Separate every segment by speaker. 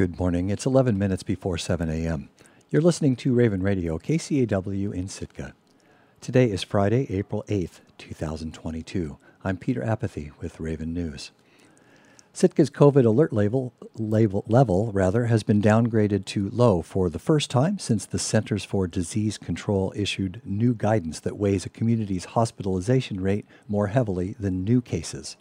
Speaker 1: Good morning. It's 11 minutes before 7 a.m. You're listening to Raven Radio, KCAW in Sitka. Today is Friday, April 8th, 2022. I'm Peter Apathy with Raven News. Sitka's COVID alert level, level, level rather, has been downgraded to low for the first time since the Centers for Disease Control issued new guidance that weighs a community's hospitalization rate more heavily than new cases.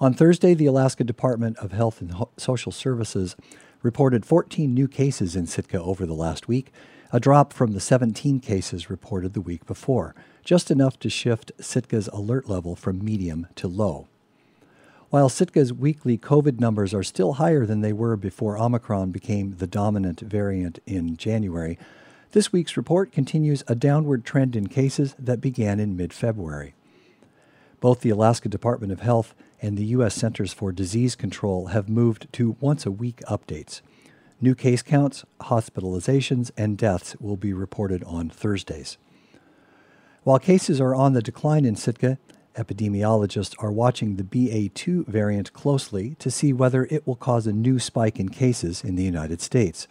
Speaker 1: On Thursday, the Alaska Department of Health and Social Services reported 14 new cases in Sitka over the last week, a drop from the 17 cases reported the week before, just enough to shift Sitka's alert level from medium to low. While Sitka's weekly COVID numbers are still higher than they were before Omicron became the dominant variant in January, this week's report continues a downward trend in cases that began in mid February. Both the Alaska Department of Health and the U.S. Centers for Disease Control have moved to once a week updates. New case counts, hospitalizations, and deaths will be reported on Thursdays. While cases are on the decline in Sitka, Epidemiologists are watching the BA2 variant closely to see whether it will cause a new spike in cases in the United States.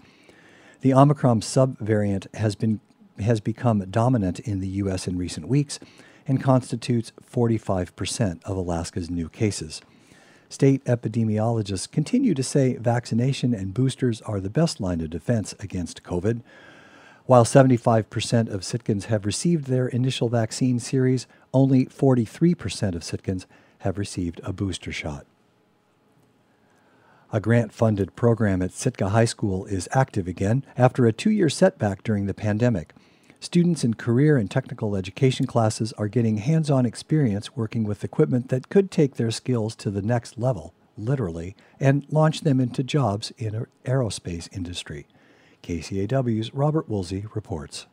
Speaker 1: The Omicron subvariant has been has become dominant in the US in recent weeks and constitutes 45% of Alaska's new cases. State epidemiologists continue to say vaccination and boosters are the best line of defense against COVID. While 75% of Sitkans have received their initial vaccine series, only 43% of Sitkans have received a booster shot. A grant funded program at Sitka High School is active again after a two year setback during the pandemic. Students in career and technical education classes are getting hands on experience working with equipment that could take their skills to the next level, literally, and launch them into jobs in the aerospace industry. KCAW's Robert Woolsey reports.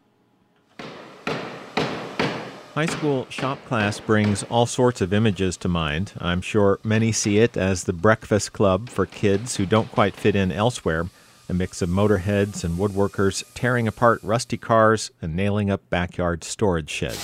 Speaker 2: High school shop class brings all sorts of images to mind. I'm sure many see it as the breakfast club for kids who don't quite fit in elsewhere a mix of motorheads and woodworkers tearing apart rusty cars and nailing up backyard storage sheds.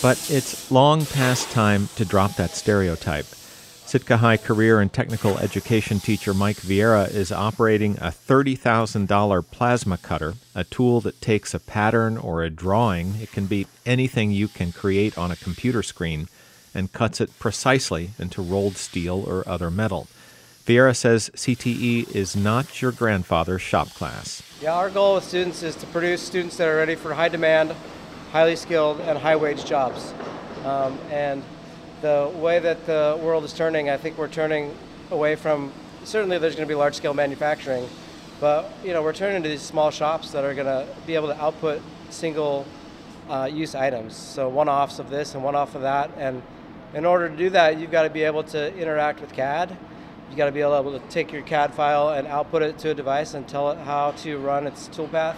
Speaker 2: But it's long past time to drop that stereotype. Sitka High career and technical education teacher Mike Vieira is operating a $30,000 plasma cutter, a tool that takes a pattern or a drawing, it can be anything you can create on a computer screen, and cuts it precisely into rolled steel or other metal. Vieira says CTE is not your grandfather's shop class.
Speaker 3: Yeah, our goal with students is to produce students that are ready for high demand, highly skilled, and high wage jobs. Um, and the way that the world is turning, I think we're turning away from certainly there's going to be large scale manufacturing, but you know we're turning to these small shops that are going to be able to output single uh, use items, so one offs of this and one off of that, and in order to do that, you've got to be able to interact with CAD. You got to be able to take your CAD file and output it to a device and tell it how to run its toolpath.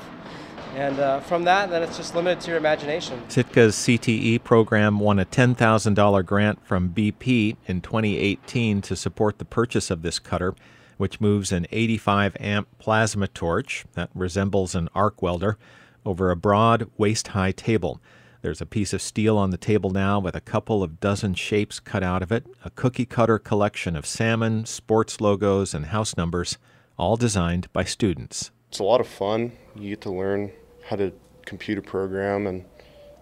Speaker 3: And uh, from that, then it's just limited to your imagination.
Speaker 2: Sitka's CTE program won a $10,000 grant from BP in 2018 to support the purchase of this cutter, which moves an 85 amp plasma torch that resembles an arc welder over a broad, waist high table. There's a piece of steel on the table now with a couple of dozen shapes cut out of it, a cookie cutter collection of salmon, sports logos, and house numbers, all designed by students.
Speaker 4: It's a lot of fun. You get to learn how to computer program and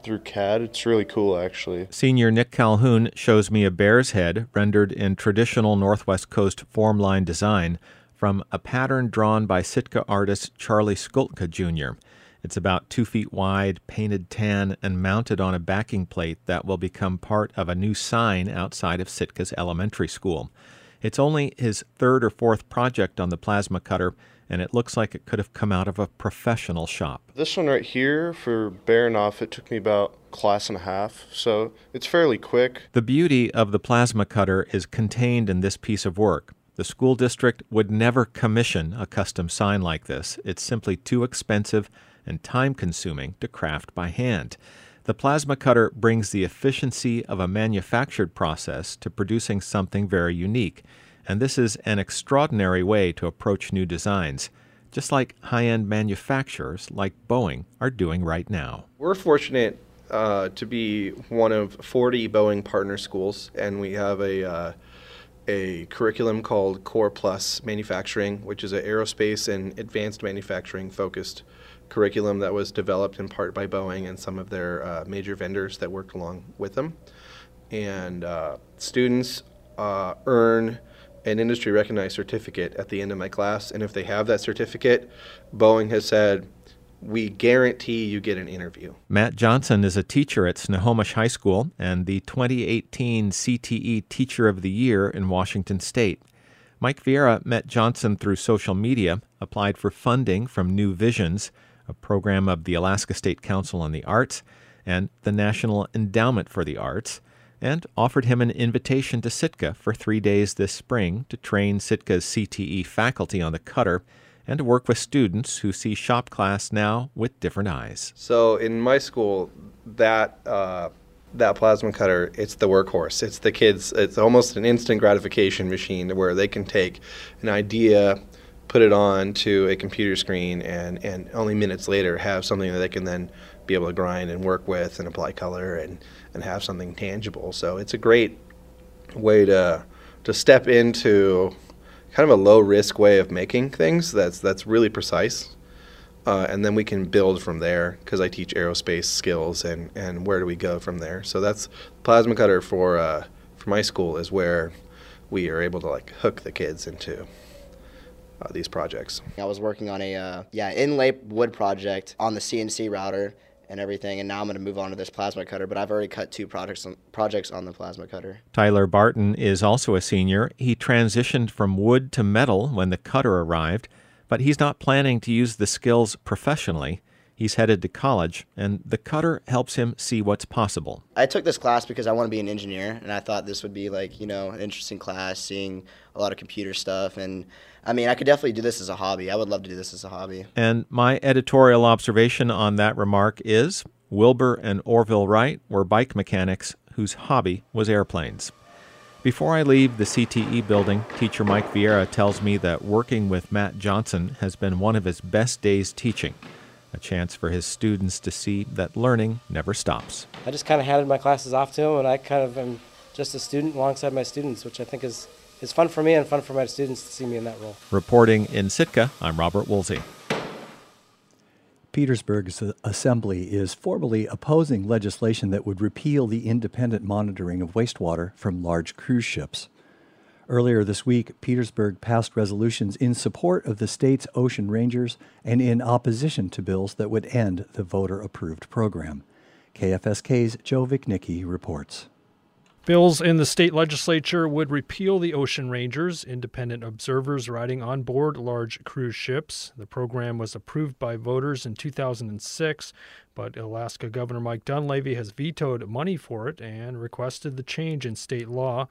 Speaker 4: through CAD. It's really cool, actually.
Speaker 2: Senior Nick Calhoun shows me a bear's head rendered in traditional Northwest Coast form line design from a pattern drawn by Sitka artist Charlie Skultka Jr. It's about two feet wide, painted tan, and mounted on a backing plate that will become part of a new sign outside of Sitka's elementary school. It's only his third or fourth project on the plasma cutter, and it looks like it could have come out of a professional shop.
Speaker 4: This one right here for Baranof, it took me about class and a half, so it's fairly quick.
Speaker 2: The beauty of the plasma cutter is contained in this piece of work. The school district would never commission a custom sign like this. It's simply too expensive and time consuming to craft by hand. The plasma cutter brings the efficiency of a manufactured process to producing something very unique and this is an extraordinary way to approach new designs, just like high end manufacturers like Boeing are doing right now.
Speaker 5: We're fortunate uh, to be one of 40 Boeing partner schools, and we have a uh, a curriculum called Core Plus Manufacturing, which is an aerospace and advanced manufacturing focused curriculum that was developed in part by Boeing and some of their uh, major vendors that worked along with them. And uh, students uh, earn an industry recognized certificate at the end of my class. And if they have that certificate, Boeing has said, we guarantee you get an interview.
Speaker 2: Matt Johnson is a teacher at Snohomish High School and the 2018 CTE Teacher of the Year in Washington State. Mike Vieira met Johnson through social media, applied for funding from New Visions, a program of the Alaska State Council on the Arts, and the National Endowment for the Arts, and offered him an invitation to Sitka for three days this spring to train Sitka's CTE faculty on the cutter and to work with students who see shop class now with different eyes.
Speaker 5: So in my school, that uh, that plasma cutter, it's the workhorse. It's the kids. It's almost an instant gratification machine where they can take an idea, put it on to a computer screen, and and only minutes later have something that they can then be able to grind and work with and apply color and and have something tangible. So it's a great way to to step into kind of a low risk way of making things that's that's really precise. Uh, and then we can build from there because I teach aerospace skills and, and where do we go from there. So that's plasma cutter for uh, for my school is where we are able to like hook the kids into uh, these projects.
Speaker 6: I was working on a uh, yeah inlay wood project on the CNC router and everything. And now I'm going to move on to this plasma cutter, but I've already cut two projects on, projects on the plasma cutter.
Speaker 2: Tyler Barton is also a senior. He transitioned from wood to metal when the cutter arrived, but he's not planning to use the skills professionally. He's headed to college, and the cutter helps him see what's possible.
Speaker 6: I took this class because I want to be an engineer, and I thought this would be like, you know, an interesting class, seeing a lot of computer stuff. And I mean, I could definitely do this as a hobby. I would love to do this as a hobby.
Speaker 2: And my editorial observation on that remark is Wilbur and Orville Wright were bike mechanics whose hobby was airplanes. Before I leave the CTE building, teacher Mike Vieira tells me that working with Matt Johnson has been one of his best days teaching a chance for his students to see that learning never stops.
Speaker 3: I just kind of handed my classes off to him, and I kind of am just a student alongside my students, which I think is, is fun for me and fun for my students to see me in that role.
Speaker 2: Reporting in Sitka, I'm Robert Woolsey.
Speaker 1: Petersburg's assembly is formally opposing legislation that would repeal the independent monitoring of wastewater from large cruise ships. Earlier this week, Petersburg passed resolutions in support of the state's ocean rangers and in opposition to bills that would end the voter approved program. KFSK's Joe Viechnicki reports.
Speaker 7: Bills in the state legislature would repeal the Ocean Rangers, independent observers riding on board large cruise ships. The program was approved by voters in 2006, but Alaska Governor Mike Dunleavy has vetoed money for it and requested the change in state law.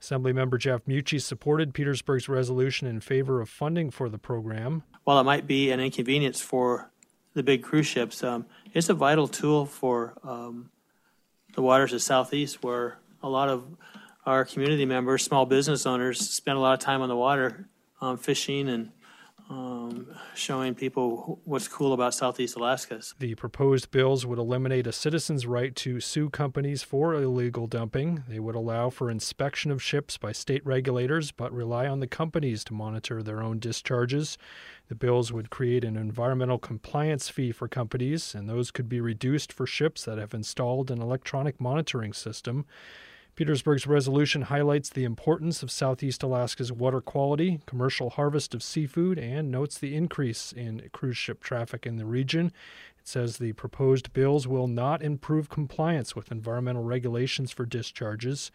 Speaker 7: Assemblymember Jeff Meucci supported Petersburg's resolution in favor of funding for the program.
Speaker 8: While it might be an inconvenience for the big cruise ships, um, it's a vital tool for um, the waters of Southeast where a lot of our community members, small business owners, spend a lot of time on the water um, fishing and um, showing people what's cool about Southeast Alaska.
Speaker 7: The proposed bills would eliminate a citizen's right to sue companies for illegal dumping. They would allow for inspection of ships by state regulators, but rely on the companies to monitor their own discharges. The bills would create an environmental compliance fee for companies, and those could be reduced for ships that have installed an electronic monitoring system. Petersburg's resolution highlights the importance of Southeast Alaska's water quality, commercial harvest of seafood, and notes the increase in cruise ship traffic in the region. It says the proposed bills will not improve compliance with environmental regulations for discharges.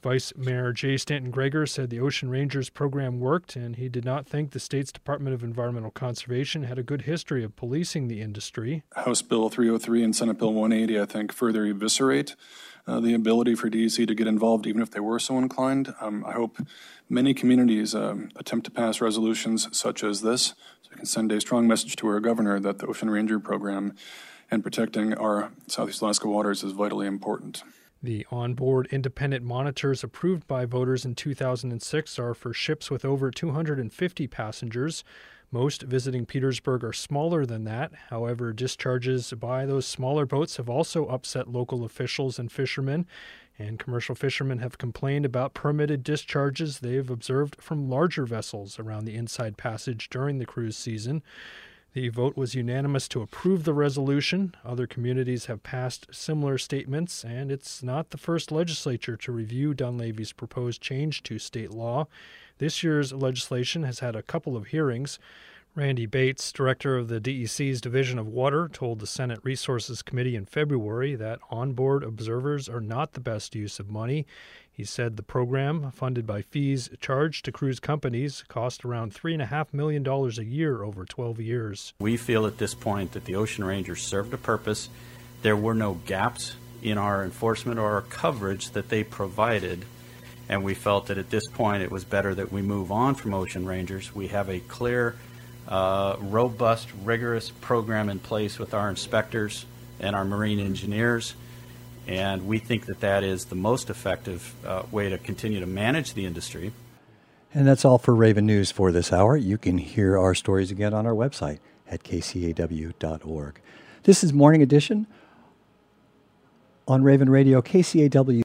Speaker 7: Vice Mayor Jeigh Stanton Gregor said the Ocean Rangers program worked, and he did not think the state's Department of Environmental Conservation had a good history of policing the industry.
Speaker 9: House Bill 303 and Senate Bill 180, I think, further eviscerate uh, the ability for DEC to get involved, even if they were so inclined. Um, I hope many communities um, attempt to pass resolutions such as this, so we can send a strong message to our governor that the Ocean Ranger program and protecting our Southeast Alaska waters is vitally important.
Speaker 7: The onboard independent monitors approved by voters in 2006 are for ships with over 250 passengers. Most visiting Petersburg are smaller than that. However, discharges by those smaller boats have also upset local officials and fishermen. And commercial fishermen have complained about permitted discharges they've observed from larger vessels around the inside passage during the cruise season. The vote was unanimous to approve the resolution. Other communities have passed similar statements, and it's not the first legislature to review Dunleavy's proposed change to state law. This year's legislation has had a couple of hearings. Randy Bates, director of the DEC's Division of Water, told the Senate Resources Committee in February that onboard observers are not the best use of money. He said the program, funded by fees charged to cruise companies, cost around $3.5 million a year over 12 years.
Speaker 10: We feel at this point that the Ocean Rangers served a purpose. There were no gaps in our enforcement or our coverage that they provided. And we felt that at this point it was better that we move on from Ocean Rangers. We have a clear uh, robust, rigorous program in place with our inspectors and our marine engineers. And we think that that is the most effective uh, way to continue to manage the industry.
Speaker 1: And that's all for Raven News for this hour. You can hear our stories again on our website at kcaw.org. This is Morning Edition on Raven Radio, KCAW.